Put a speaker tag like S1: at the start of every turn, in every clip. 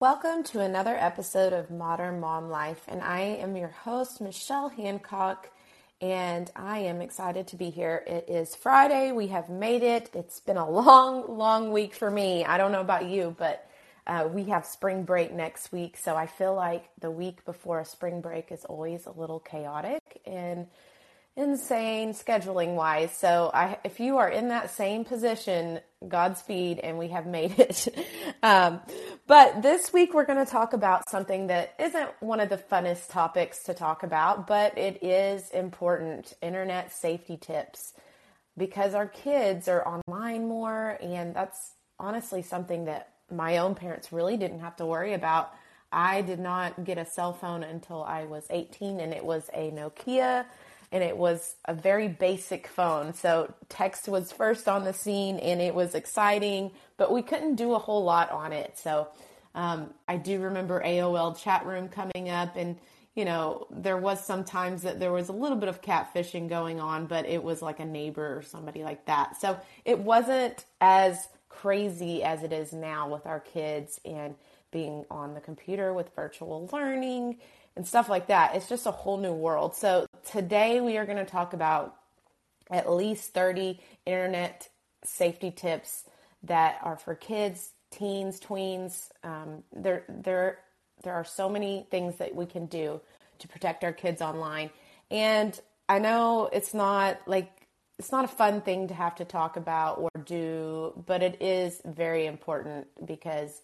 S1: Welcome to another episode of Modern Mom Life, and I am your host, Michelle Hancock, and I am excited to be here. It is Friday, we have made it. It's been a long, long week for me. I don't know about you, but uh, we have spring break next week, so I feel like the week before a spring break is always a little chaotic and insane scheduling wise. So I, if you are in that same position, Godspeed, and we have made it. um, but this week we're going to talk about something that isn't one of the funnest topics to talk about, but it is important: internet safety tips. Because our kids are online more, and that's honestly something that my own parents really didn't have to worry about. I did not get a cell phone until I was 18, and it was a Nokia and it was a very basic phone. So text was first on the scene and it was exciting, but we couldn't do a whole lot on it. So um, I do remember AOL chat room coming up and you know, there was sometimes that there was a little bit of catfishing going on, but it was like a neighbor or somebody like that. So it wasn't as crazy as it is now with our kids and being on the computer with virtual learning and stuff like that. It's just a whole new world. So today we are going to talk about at least 30 internet safety tips that are for kids, teens, tweens. Um, there, there, there are so many things that we can do to protect our kids online. And I know it's not like it's not a fun thing to have to talk about or do, but it is very important because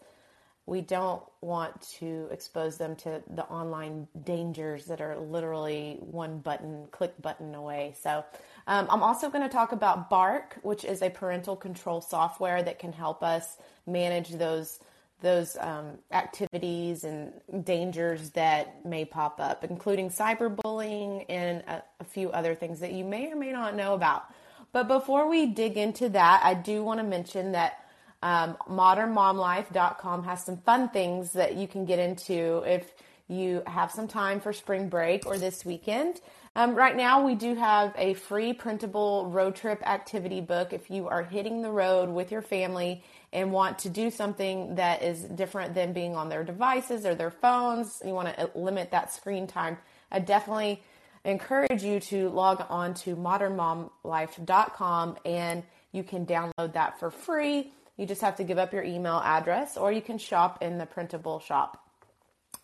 S1: we don't want to expose them to the online dangers that are literally one button, click button away. So, um, I'm also going to talk about Bark, which is a parental control software that can help us manage those those um, activities and dangers that may pop up, including cyberbullying and a, a few other things that you may or may not know about. But before we dig into that, I do want to mention that um, modernmomlife.com has some fun things that you can get into if you have some time for spring break or this weekend. Um, right now, we do have a free printable road trip activity book if you are hitting the road with your family and want to do something that is different than being on their devices or their phones. You want to limit that screen time. I definitely encourage you to log on to modernmomlife.com and you can download that for free. You just have to give up your email address or you can shop in the printable shop.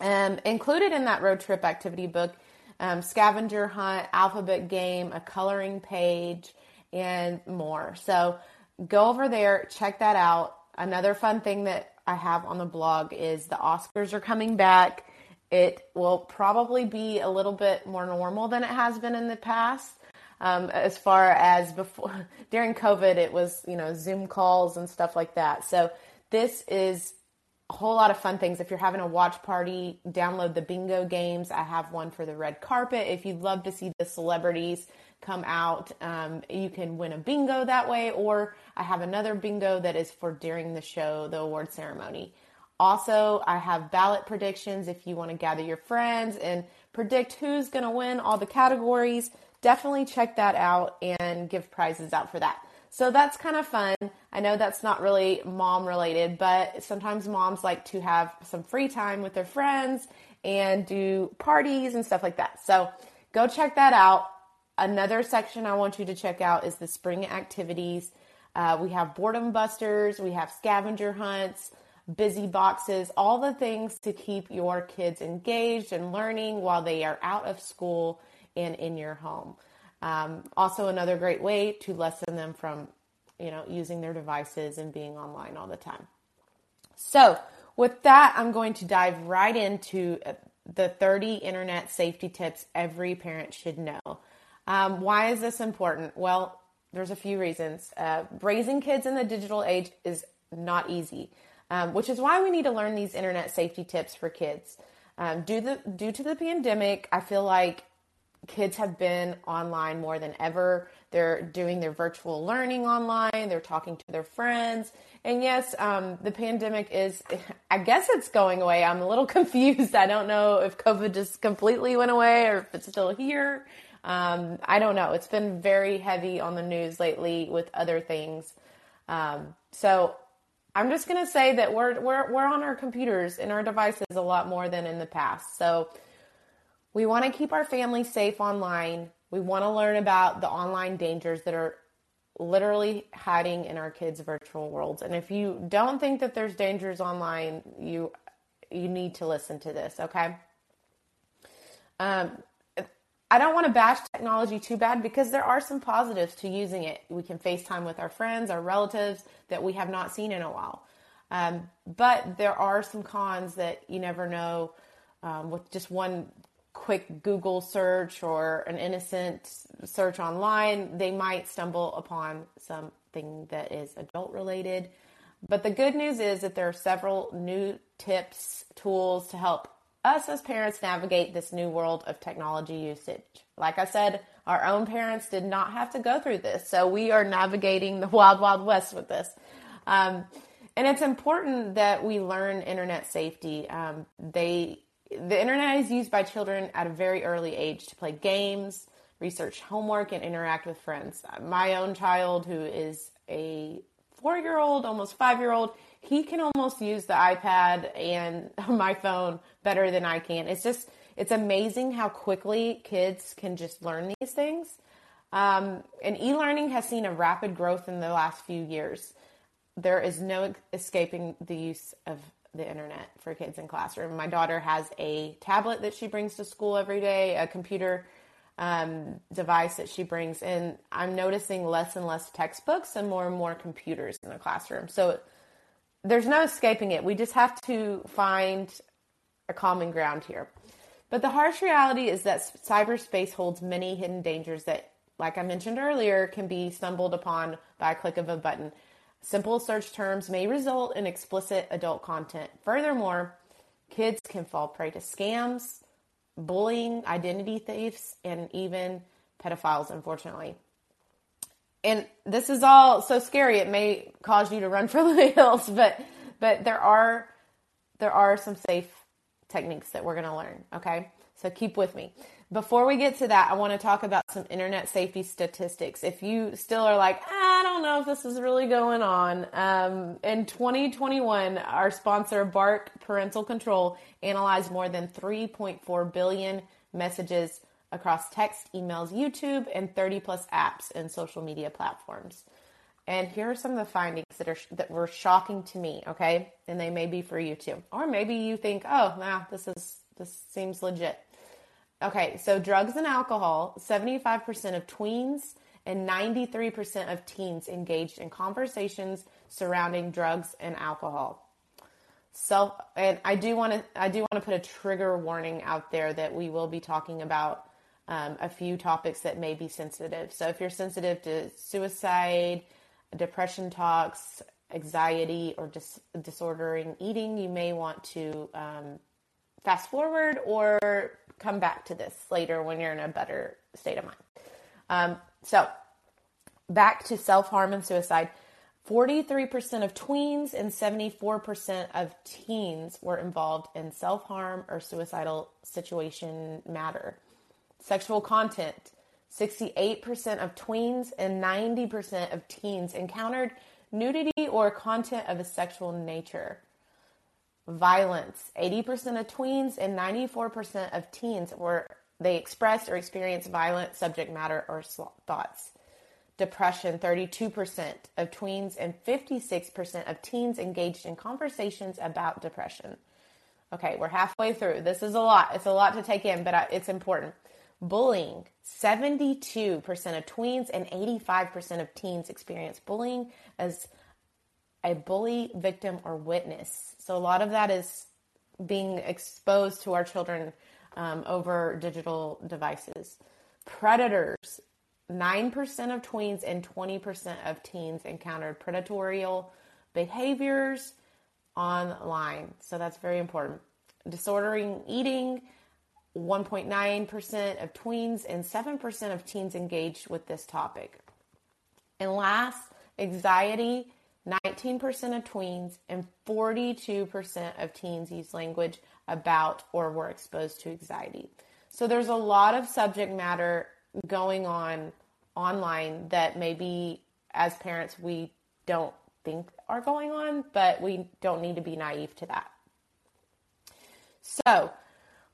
S1: Um, included in that road trip activity book, um, scavenger hunt, alphabet game, a coloring page, and more. So go over there, check that out. Another fun thing that I have on the blog is the Oscars are coming back. It will probably be a little bit more normal than it has been in the past. Um, as far as before during COVID, it was you know Zoom calls and stuff like that. So this is a whole lot of fun things. If you're having a watch party, download the bingo games. I have one for the red carpet. If you'd love to see the celebrities come out, um, you can win a bingo that way. Or I have another bingo that is for during the show, the award ceremony. Also, I have ballot predictions if you want to gather your friends and predict who's going to win all the categories definitely check that out and give prizes out for that. So that's kind of fun. I know that's not really mom related, but sometimes moms like to have some free time with their friends and do parties and stuff like that. So go check that out. Another section I want you to check out is the spring activities. Uh, we have boredom busters, we have scavenger hunts, busy boxes, all the things to keep your kids engaged and learning while they are out of school and in your home. Um, also, another great way to lessen them from, you know, using their devices and being online all the time. So, with that, I'm going to dive right into uh, the 30 internet safety tips every parent should know. Um, why is this important? Well, there's a few reasons. Uh, raising kids in the digital age is not easy, um, which is why we need to learn these internet safety tips for kids. Um, due, the, due to the pandemic, I feel like kids have been online more than ever. They're doing their virtual learning online, they're talking to their friends. And yes, um, the pandemic is, I guess it's going away. I'm a little confused. I don't know if COVID just completely went away or if it's still here. Um, I don't know. It's been very heavy on the news lately with other things. Um, so I'm just gonna say that we're we're we're on our computers and our devices a lot more than in the past. So we want to keep our family safe online. We want to learn about the online dangers that are literally hiding in our kids' virtual worlds. And if you don't think that there's dangers online, you you need to listen to this, okay? Um, I don't want to bash technology too bad because there are some positives to using it. We can FaceTime with our friends, our relatives that we have not seen in a while. Um, but there are some cons that you never know um, with just one quick Google search or an innocent search online, they might stumble upon something that is adult related. But the good news is that there are several new tips, tools to help us as parents navigate this new world of technology usage. Like I said, our own parents did not have to go through this, so we are navigating the wild, wild west with this. Um, and it's important that we learn internet safety. Um, they, the internet is used by children at a very early age to play games, research homework, and interact with friends. My own child, who is a four year old, almost five year old, he can almost use the iPad and my phone better than I can. It's just, it's amazing how quickly kids can just learn these things. Um, and e learning has seen a rapid growth in the last few years. There is no escaping the use of the internet for kids in classroom. My daughter has a tablet that she brings to school every day, a computer um, device that she brings, and I'm noticing less and less textbooks and more and more computers in the classroom. So there's no escaping it. We just have to find a common ground here. But the harsh reality is that cyberspace holds many hidden dangers that, like I mentioned earlier, can be stumbled upon by a click of a button. Simple search terms may result in explicit adult content. Furthermore, kids can fall prey to scams, bullying, identity thieves, and even pedophiles, unfortunately. And this is all so scary it may cause you to run for the hills but but there are there are some safe techniques that we're going to learn okay? So keep with me before we get to that i want to talk about some internet safety statistics if you still are like i don't know if this is really going on um, in 2021 our sponsor bark parental control analyzed more than 3.4 billion messages across text, emails, YouTube, and 30 plus apps and social media platforms. And here are some of the findings that are that were shocking to me, okay? And they may be for you too. Or maybe you think, "Oh, nah, this is this seems legit." Okay, so drugs and alcohol, 75% of tweens and 93% of teens engaged in conversations surrounding drugs and alcohol. Self and I do want to I do want to put a trigger warning out there that we will be talking about um, a few topics that may be sensitive. So if you're sensitive to suicide, depression talks, anxiety, or dis- disordering eating, you may want to um, fast forward or come back to this later when you're in a better state of mind. Um, so back to self harm and suicide. 43% of tweens and 74% of teens were involved in self harm or suicidal situation matter. Sexual content. 68% of tweens and 90% of teens encountered nudity or content of a sexual nature. Violence. 80% of tweens and 94% of teens were they expressed or experienced violent subject matter or thoughts. Depression, 32% of tweens and 56% of teens engaged in conversations about depression. Okay, we're halfway through. This is a lot. It's a lot to take in, but it's important. Bullying 72% of tweens and 85% of teens experience bullying as a bully victim or witness. So, a lot of that is being exposed to our children um, over digital devices. Predators 9% of tweens and 20% of teens encountered predatory behaviors online. So, that's very important. Disordering eating 1.9% of tweens and 7% of teens engaged with this topic. And last, anxiety 19% of tweens and 42% of teens use language about or were exposed to anxiety. So there's a lot of subject matter going on online that maybe as parents we don't think are going on, but we don't need to be naive to that. So,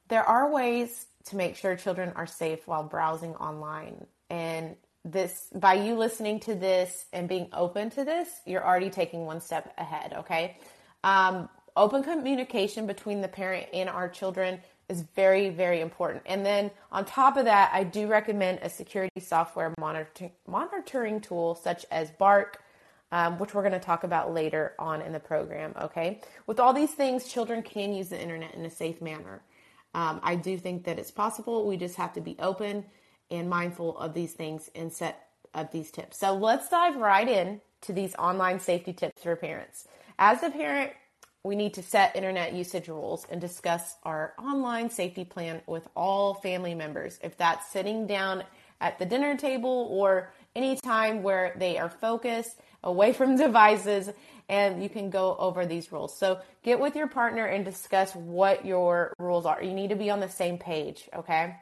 S1: there are ways to make sure children are safe while browsing online. And this, by you listening to this and being open to this, you're already taking one step ahead, okay? Um, open communication between the parent and our children is very, very important. And then on top of that, I do recommend a security software monitoring, monitoring tool such as Bark, um, which we're going to talk about later on in the program. Okay. With all these things, children can use the internet in a safe manner. Um, I do think that it's possible. We just have to be open and mindful of these things and set up these tips. So let's dive right in to these online safety tips for parents. As a parent, we need to set internet usage rules and discuss our online safety plan with all family members. If that's sitting down at the dinner table or any time where they are focused away from devices and you can go over these rules. So get with your partner and discuss what your rules are. You need to be on the same page, okay?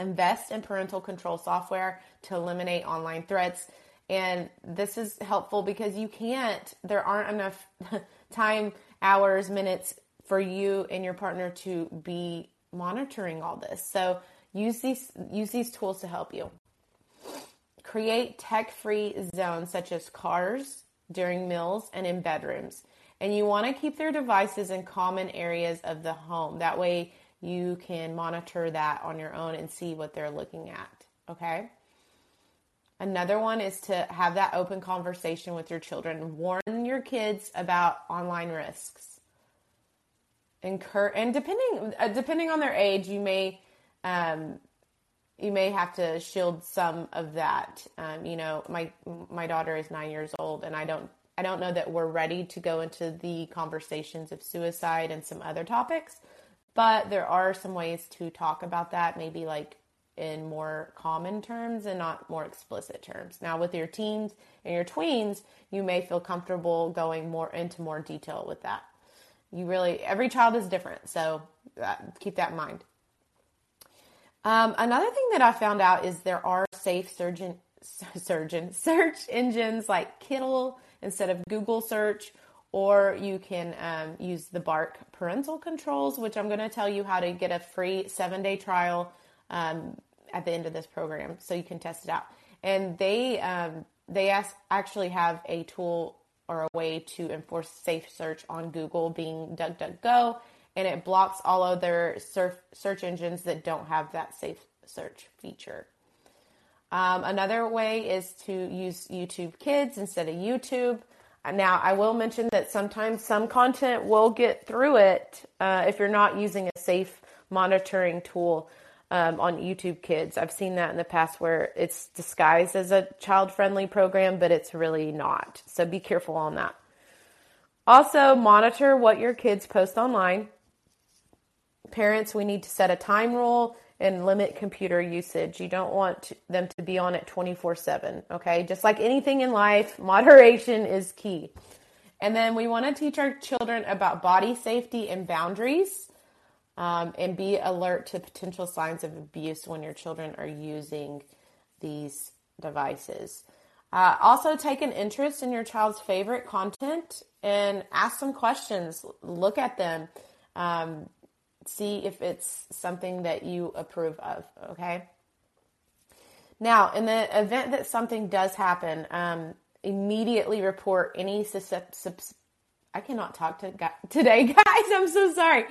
S1: Invest in parental control software to eliminate online threats. And this is helpful because you can't, there aren't enough time, hours, minutes for you and your partner to be monitoring all this. So use these use these tools to help you. Create tech-free zones such as cars during meals and in bedrooms. And you want to keep their devices in common areas of the home. That way you can monitor that on your own and see what they're looking at. Okay? Another one is to have that open conversation with your children. Warn your kids about online risks. Incur and depending uh, depending on their age, you may um, you may have to shield some of that. Um, you know, my my daughter is nine years old, and I don't I don't know that we're ready to go into the conversations of suicide and some other topics, but there are some ways to talk about that. Maybe like in more common terms and not more explicit terms. Now, with your teens and your tweens, you may feel comfortable going more into more detail with that. You really, every child is different, so uh, keep that in mind. Um, another thing that I found out is there are safe surgeon, surgeon search engines like Kiddle instead of Google search, or you can um, use the Bark parental controls, which I'm going to tell you how to get a free seven day trial um, at the end of this program, so you can test it out. And they um, they ask, actually have a tool or a way to enforce safe search on Google, Bing DuckDuckGo, and it blocks all other surf, search engines that don't have that safe search feature. Um, another way is to use YouTube Kids instead of YouTube. Now, I will mention that sometimes some content will get through it uh, if you're not using a safe monitoring tool um, on YouTube Kids. I've seen that in the past where it's disguised as a child friendly program, but it's really not. So be careful on that. Also, monitor what your kids post online. Parents, we need to set a time rule and limit computer usage. You don't want them to be on it 24 7. Okay. Just like anything in life, moderation is key. And then we want to teach our children about body safety and boundaries um, and be alert to potential signs of abuse when your children are using these devices. Uh, also, take an interest in your child's favorite content and ask some questions. Look at them. Um, see if it's something that you approve of. Okay. Now, in the event that something does happen, um, immediately report any I cannot talk to today, guys. I'm so sorry.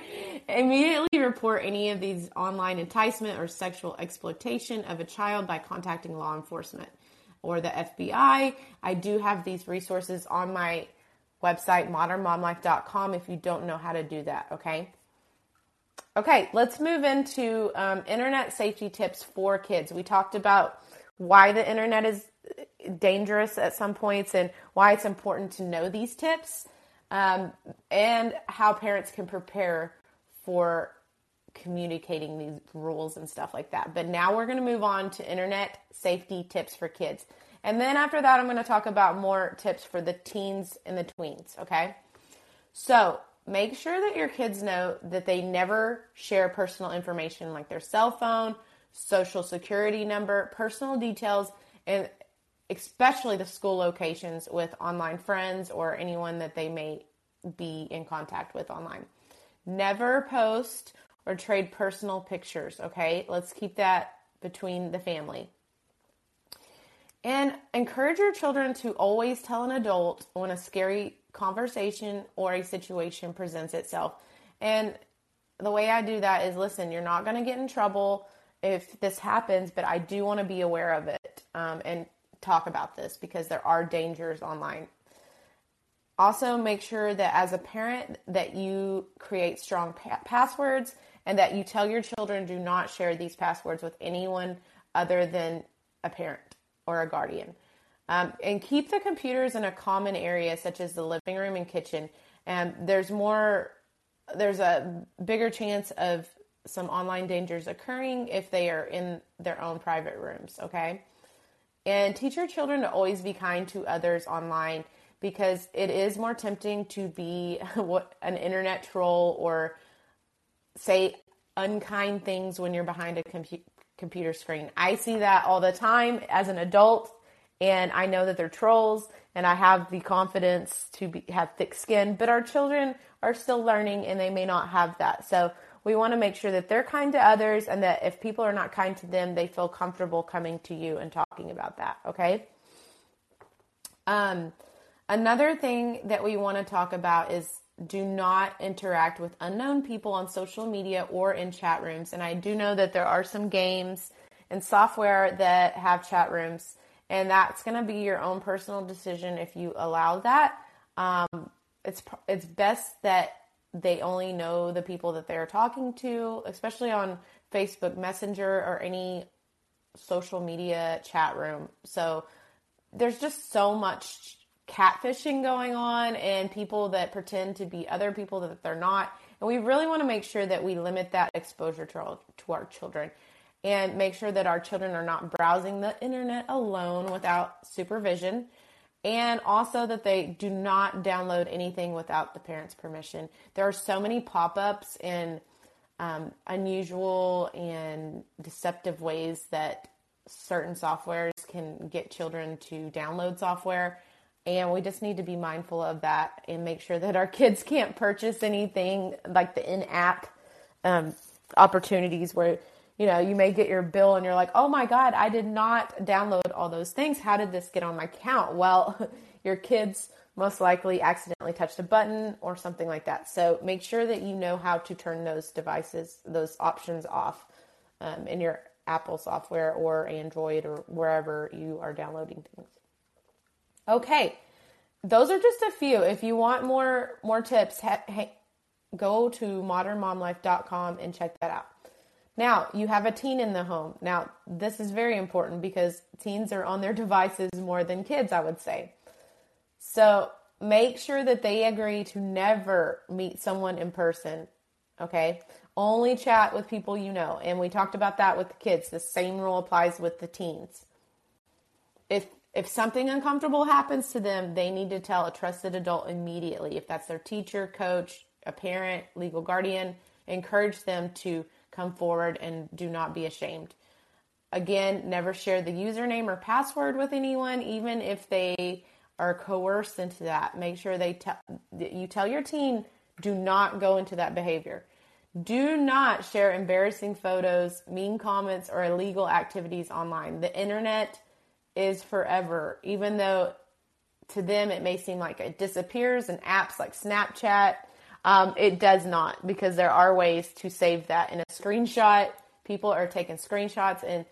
S1: Immediately report any of these online enticement or sexual exploitation of a child by contacting law enforcement or the FBI. I do have these resources on my website, modernmomlife.com, if you don't know how to do that, okay? Okay, let's move into um, internet safety tips for kids. We talked about why the internet is dangerous at some points and why it's important to know these tips um, and how parents can prepare for communicating these rules and stuff like that. But now we're going to move on to internet safety tips for kids. And then after that, I'm going to talk about more tips for the teens and the tweens, okay? So make sure that your kids know that they never share personal information like their cell phone, social security number, personal details, and especially the school locations with online friends or anyone that they may be in contact with online. Never post or trade personal pictures, okay? Let's keep that between the family. And encourage your children to always tell an adult when a scary conversation or a situation presents itself. And the way I do that is listen, you're not going to get in trouble if this happens, but I do want to be aware of it um, and talk about this because there are dangers online. Also, make sure that as a parent that you create strong pa- passwords and that you tell your children do not share these passwords with anyone other than a parent or a guardian. Um, and keep the computers in a common area such as the living room and kitchen. And there's more, there's a bigger chance of some online dangers occurring if they are in their own private rooms, okay? And teach your children to always be kind to others online because it is more tempting to be an internet troll or say unkind things when you're behind a compu- computer screen. I see that all the time as an adult and I know that they're trolls and I have the confidence to be, have thick skin, but our children are still learning and they may not have that. So we want to make sure that they're kind to others and that if people are not kind to them, they feel comfortable coming to you and talking about that. Okay. Um, another thing that we want to talk about is do not interact with unknown people on social media or in chat rooms. And I do know that there are some games and software that have chat rooms, and that's going to be your own personal decision if you allow that. Um, it's it's best that they only know the people that they're talking to, especially on Facebook Messenger or any social media chat room. So there's just so much catfishing going on and people that pretend to be other people that they're not. And we really want to make sure that we limit that exposure to our, to our children and make sure that our children are not browsing the internet alone without supervision and also that they do not download anything without the parents' permission. There are so many pop ups and um, unusual and deceptive ways that certain softwares can get children to download software. And we just need to be mindful of that and make sure that our kids can't purchase anything like the in app um, opportunities where you know, you may get your bill and you're like, oh my God, I did not download all those things. How did this get on my account? Well, your kids most likely accidentally touched a button or something like that. So make sure that you know how to turn those devices, those options off um, in your Apple software or Android or wherever you are downloading things. Okay, those are just a few. If you want more more tips, go to modernmomlife.com and check that out. Now, you have a teen in the home. Now, this is very important because teens are on their devices more than kids, I would say. So, make sure that they agree to never meet someone in person, okay? Only chat with people you know. And we talked about that with the kids. The same rule applies with the teens. If if something uncomfortable happens to them, they need to tell a trusted adult immediately. If that's their teacher, coach, a parent, legal guardian, encourage them to come forward and do not be ashamed. Again, never share the username or password with anyone, even if they are coerced into that. Make sure they tell you tell your teen do not go into that behavior. Do not share embarrassing photos, mean comments, or illegal activities online. The internet is forever, even though to them it may seem like it disappears and apps like Snapchat um, it does not because there are ways to save that in a screenshot. People are taking screenshots, and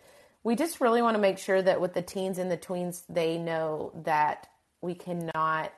S1: we just really want to make sure that with the teens and the tweens, they know that we cannot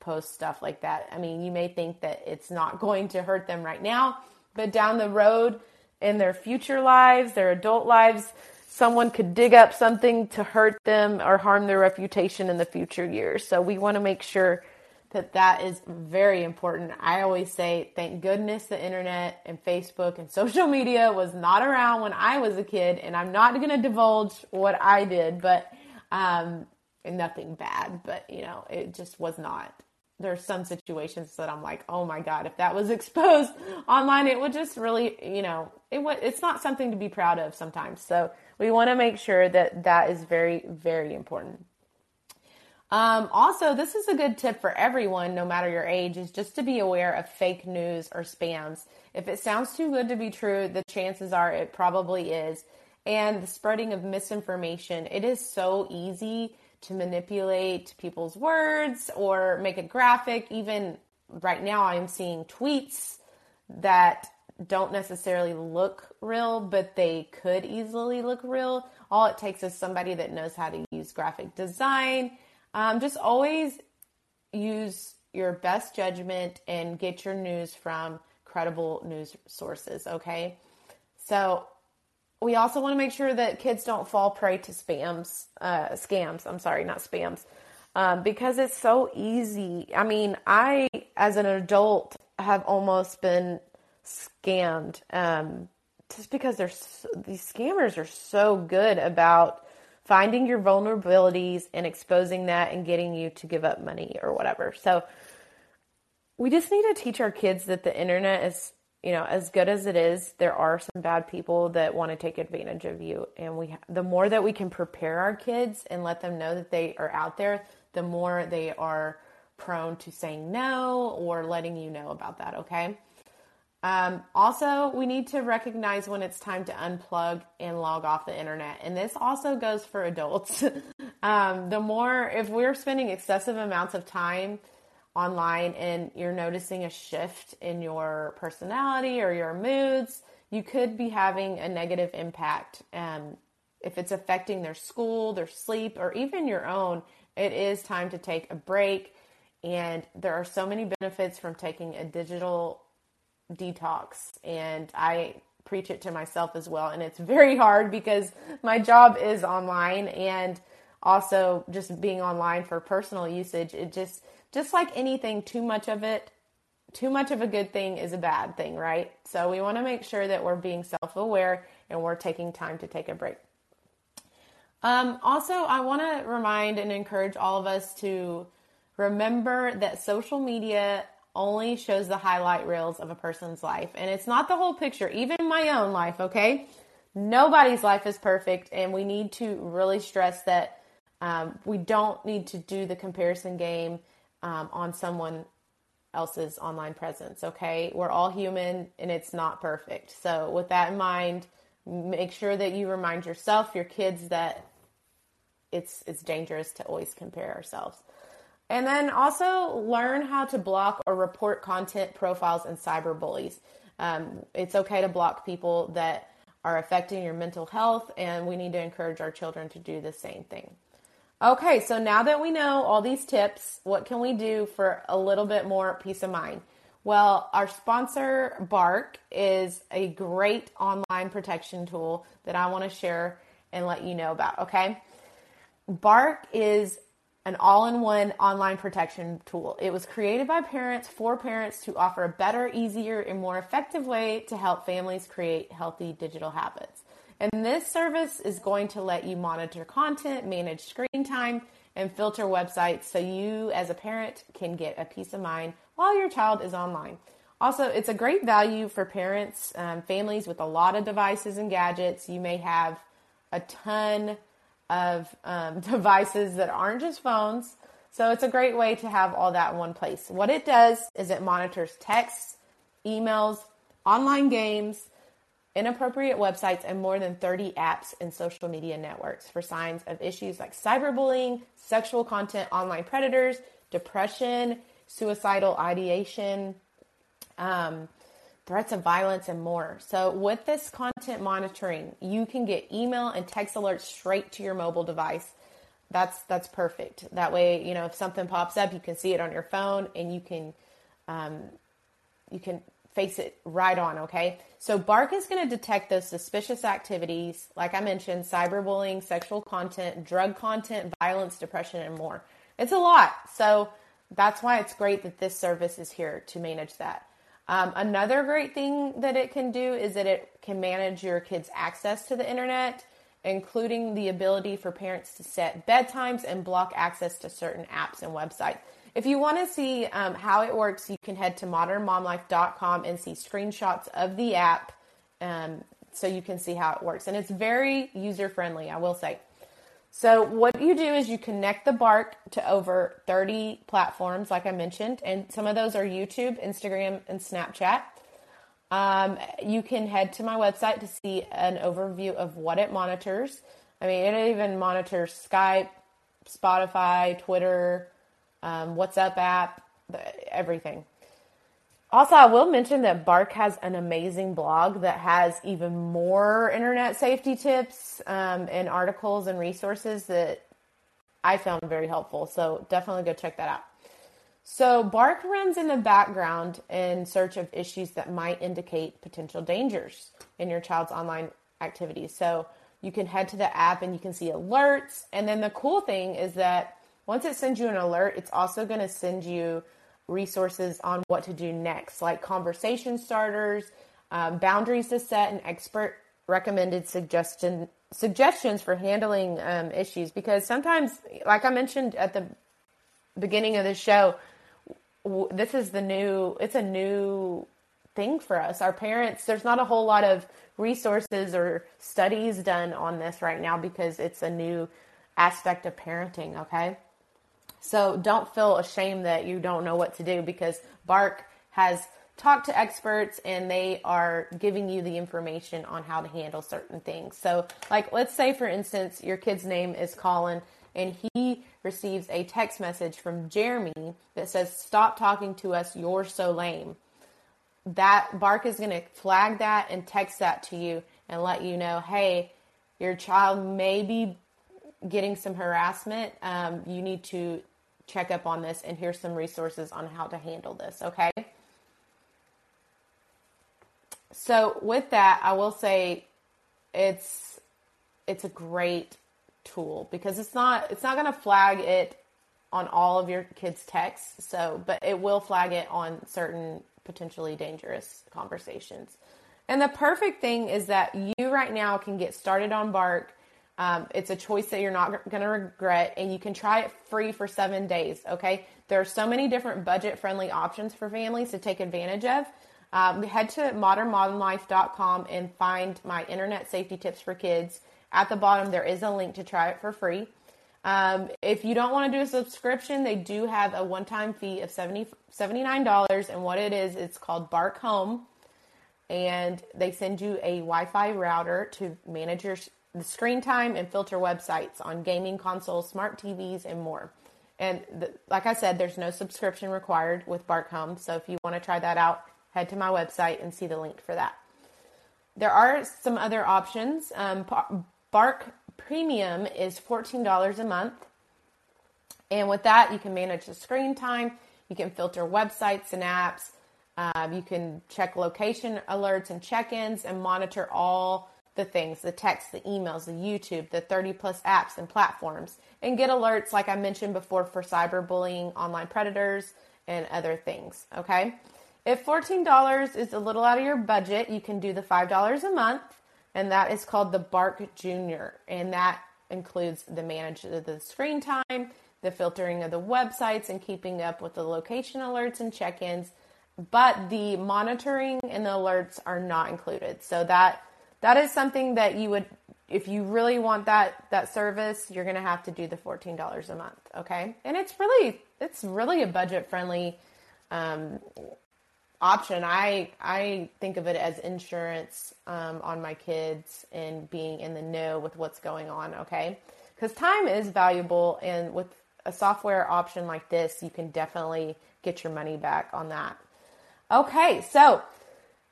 S1: post stuff like that. I mean, you may think that it's not going to hurt them right now, but down the road in their future lives, their adult lives, someone could dig up something to hurt them or harm their reputation in the future years. So we want to make sure that that is very important. I always say, thank goodness the internet and Facebook and social media was not around when I was a kid, and I'm not going to divulge what I did, but um, nothing bad, but you know, it just was not. There are some situations that I'm like, oh my god, if that was exposed online, it would just really, you know, it would. It's not something to be proud of sometimes. So we want to make sure that that is very, very important. Um, also, this is a good tip for everyone, no matter your age, is just to be aware of fake news or spams. If it sounds too good to be true, the chances are it probably is. And the spreading of misinformation, it is so easy to manipulate people's words or make a graphic. Even right now, I'm seeing tweets that don't necessarily look real, but they could easily look real. All it takes is somebody that knows how to use graphic design um, just always use your best judgment and get your news from credible news sources, okay? So we also want to make sure that kids don't fall prey to spams, uh, scams. I'm sorry, not spams, um, because it's so easy. I mean, I, as an adult, have almost been scammed um, just because there's these scammers are so good about finding your vulnerabilities and exposing that and getting you to give up money or whatever. So we just need to teach our kids that the internet is, you know, as good as it is, there are some bad people that want to take advantage of you. And we, the more that we can prepare our kids and let them know that they are out there, the more they are prone to saying no or letting you know about that. Okay. Um, also, we need to recognize when it's time to unplug and log off the internet. And this also goes for adults. um, the more, if we're spending excessive amounts of time online and you're noticing a shift in your personality or your moods, you could be having a negative impact. Um, if it's affecting their school, their sleep, or even your own, it is time to take a break. And there are so many benefits from taking a digital detox and I preach it to myself as well. And it's very hard because my job is online and also just being online for personal usage it just just like anything too much of it too much of a good thing is a bad thing right? So we want to make sure that we're being self-aware and we're taking time to take a break. Um, also i want to remind and encourage all of us to remember that social media only shows the highlight reels of a person's life. And it's not the whole picture, even my own life, okay? Nobody's life is perfect. And we need to really stress that um, we don't need to do the comparison game um, on someone else's online presence, okay? We're all human and it's not perfect. So, with that in mind, make sure that you remind yourself, your kids, that it's it's dangerous to always compare ourselves. And then also learn how to block or report content profiles and cyberbullies. Um, it's okay to block people that are affecting your mental health, and we need to encourage our children to do the same thing. Okay, so now that we know all these tips, what can we do for a little bit more peace of mind? Well, our sponsor, Bark, is a great online protection tool that I want to share and let you know about, okay? Bark is an all in one online protection tool. It was created by parents for parents to offer a better, easier, and more effective way to help families create healthy digital habits. And this service is going to let you monitor content, manage screen time, and filter websites so you, as a parent, can get a peace of mind while your child is online. Also, it's a great value for parents, um, families with a lot of devices and gadgets. You may have a ton of um, devices that aren't just phones. So it's a great way to have all that in one place. What it does is it monitors texts, emails, online games, inappropriate websites, and more than 30 apps and social media networks for signs of issues like cyberbullying, sexual content, online predators, depression, suicidal ideation, um, threats of violence, and more. So, with this content monitoring, you can get email and text alerts straight to your mobile device. That's that's perfect. That way, you know, if something pops up, you can see it on your phone and you can um, you can face it right on. Okay, so Bark is going to detect those suspicious activities, like I mentioned, cyberbullying, sexual content, drug content, violence, depression, and more. It's a lot. So that's why it's great that this service is here to manage that. Um, another great thing that it can do is that it can manage your kids' access to the internet, including the ability for parents to set bedtimes and block access to certain apps and websites. If you want to see um, how it works, you can head to modernmomlife.com and see screenshots of the app um, so you can see how it works. And it's very user friendly, I will say. So, what you do is you connect the Bark to over 30 platforms, like I mentioned, and some of those are YouTube, Instagram, and Snapchat. Um, you can head to my website to see an overview of what it monitors. I mean, it even monitors Skype, Spotify, Twitter, um, WhatsApp app, everything. Also, I will mention that Bark has an amazing blog that has even more internet safety tips um, and articles and resources that I found very helpful. So definitely go check that out. So, Bark runs in the background in search of issues that might indicate potential dangers in your child's online activities. So, you can head to the app and you can see alerts. And then the cool thing is that once it sends you an alert, it's also going to send you resources on what to do next, like conversation starters, um, boundaries to set, and expert recommended suggestion suggestions for handling um, issues. Because sometimes, like I mentioned at the beginning of the show, w- this is the new. It's a new thing for us. Our parents. There's not a whole lot of resources or studies done on this right now because it's a new aspect of parenting. Okay. So don't feel ashamed that you don't know what to do because Bark has talked to experts and they are giving you the information on how to handle certain things. So, like, let's say, for instance, your kid's name is Colin and he receives a text message from Jeremy that says, Stop talking to us, you're so lame. That Bark is going to flag that and text that to you and let you know, hey, your child may be getting some harassment. Um, you need to check up on this and here's some resources on how to handle this, okay? So with that, I will say it's it's a great tool because it's not it's not going to flag it on all of your kids' texts, so but it will flag it on certain potentially dangerous conversations. And the perfect thing is that you right now can get started on Bark um, it's a choice that you're not going to regret, and you can try it free for seven days. Okay, there are so many different budget-friendly options for families to take advantage of. Um, head to modernmomlife.com and find my internet safety tips for kids. At the bottom, there is a link to try it for free. Um, if you don't want to do a subscription, they do have a one-time fee of 70, $79. And what it is, it's called Bark Home. And they send you a Wi-Fi router to manage your the screen time and filter websites on gaming consoles, smart TVs, and more. And the, like I said, there's no subscription required with Bark Home. So if you want to try that out, head to my website and see the link for that. There are some other options. Um, Bark Premium is $14 a month. And with that, you can manage the screen time, you can filter websites and apps, um, you can check location alerts and check ins, and monitor all the things the text, the emails, the YouTube, the 30 plus apps and platforms, and get alerts, like I mentioned before, for cyberbullying, online predators, and other things. Okay. If $14 is a little out of your budget, you can do the $5 a month, and that is called the Bark Junior. And that includes the management of the screen time, the filtering of the websites, and keeping up with the location alerts and check ins. But the monitoring and the alerts are not included. So that that is something that you would if you really want that that service you're going to have to do the $14 a month okay? And it's really it's really a budget friendly um, option. I i think of it as insurance um, on my kids and being in the know with what's going on okay? Because time is valuable and with a software option like this you can definitely get your money back on that. Okay so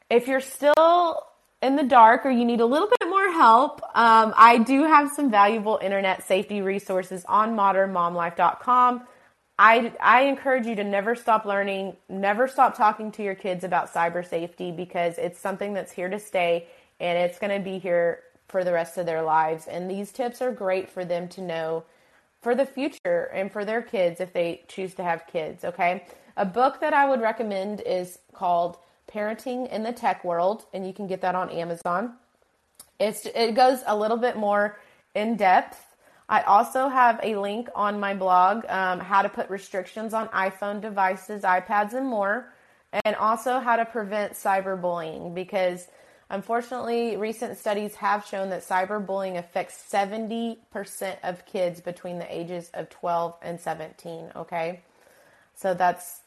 S1: if you're still in the dark or you need a little bit more help, um, I do have some valuable internet safety resources on modernmomlife.com. I, I encourage you to never stop learning, never stop talking to your kids about cyber safety because it's something that's here to stay and it's going to be here for the rest of their lives. And these tips are great for them to know for the future and for their kids if they choose to have kids, okay? A book that I would recommend is called Parenting in the Tech World, and you can get that on Amazon. It's, it goes a little bit more in depth. I also have a link on my blog, um, how to put restrictions on iPhone devices, iPads, and more, and also how to prevent cyberbullying because Unfortunately, recent studies have shown that cyberbullying affects 70% of kids between the ages of 12 and 17. Okay, so that's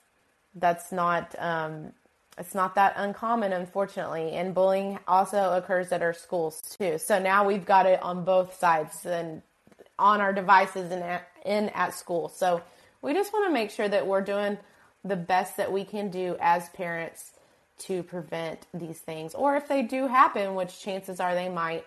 S1: that's not um, it's not that uncommon, unfortunately. And bullying also occurs at our schools too. So now we've got it on both sides and on our devices and at, in at school. So we just want to make sure that we're doing the best that we can do as parents to prevent these things, or if they do happen, which chances are they might,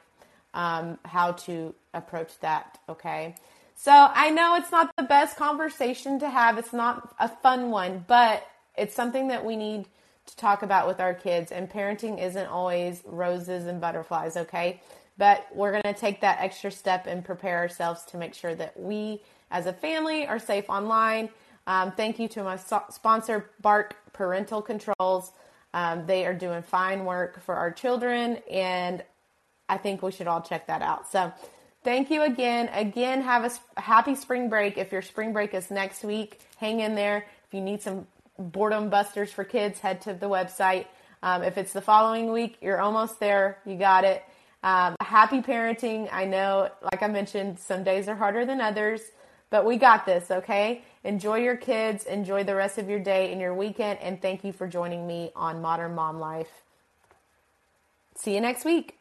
S1: um, how to approach that. Okay. So I know it's not the best conversation to have. It's not a fun one, but it's something that we need to talk about with our kids. And parenting isn't always roses and butterflies, okay? But we're going to take that extra step and prepare ourselves to make sure that we as a family are safe online. Um, thank you to my so- sponsor, Bark Parental Controls. Um, they are doing fine work for our children, and I think we should all check that out. So, thank you again. Again, have a happy spring break. If your spring break is next week, hang in there. If you need some boredom busters for kids, head to the website. Um, if it's the following week, you're almost there. You got it. Um, happy parenting. I know, like I mentioned, some days are harder than others, but we got this, okay? Enjoy your kids, enjoy the rest of your day and your weekend, and thank you for joining me on Modern Mom Life. See you next week.